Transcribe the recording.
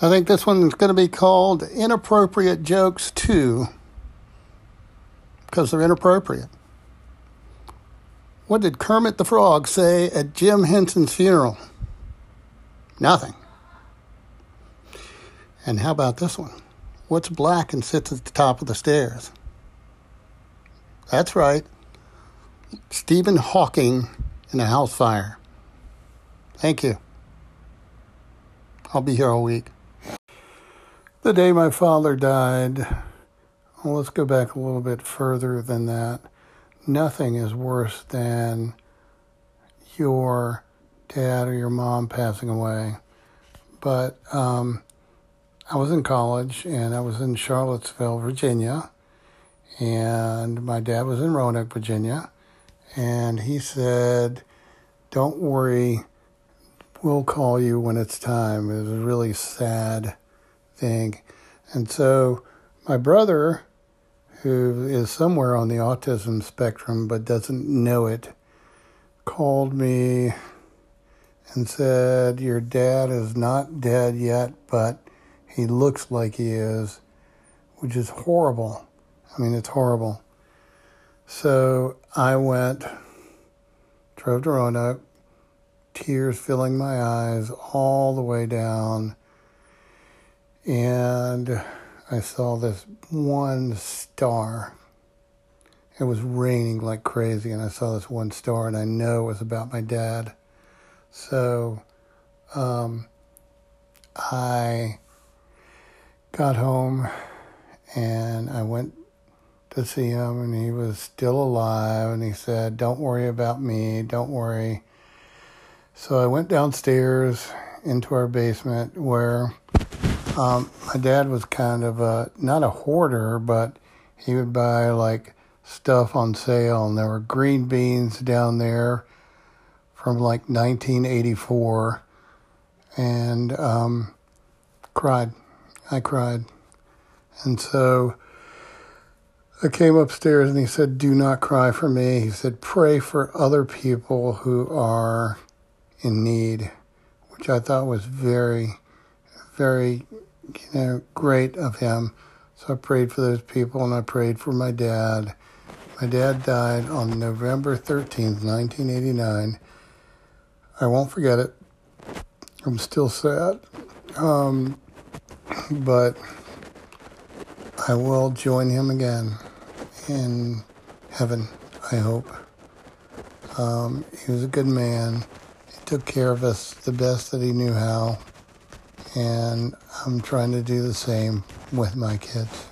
I think this one's going to be called Inappropriate Jokes 2 because they're inappropriate. What did Kermit the Frog say at Jim Henson's funeral? Nothing. And how about this one? What's black and sits at the top of the stairs? That's right. Stephen Hawking in a house fire. Thank you. I'll be here all week. The day my father died, well, let's go back a little bit further than that. Nothing is worse than your dad or your mom passing away. But um, I was in college and I was in Charlottesville, Virginia, and my dad was in Roanoke, Virginia, and he said, Don't worry, we'll call you when it's time. It was really sad thing. And so my brother, who is somewhere on the autism spectrum but doesn't know it, called me and said, Your dad is not dead yet, but he looks like he is, which is horrible. I mean, it's horrible. So I went, drove to Roanoke, tears filling my eyes all the way down and I saw this one star. It was raining like crazy, and I saw this one star, and I know it was about my dad. So um, I got home and I went to see him, and he was still alive, and he said, Don't worry about me, don't worry. So I went downstairs into our basement where um, my dad was kind of a, not a hoarder, but he would buy like stuff on sale, and there were green beans down there from like 1984, and um, cried. I cried. And so I came upstairs and he said, Do not cry for me. He said, Pray for other people who are in need, which I thought was very, very you know, great of him. So I prayed for those people and I prayed for my dad. My dad died on November 13th, 1989. I won't forget it. I'm still sad. Um, but I will join him again in heaven, I hope. Um, he was a good man. He took care of us the best that he knew how and I'm trying to do the same with my kids.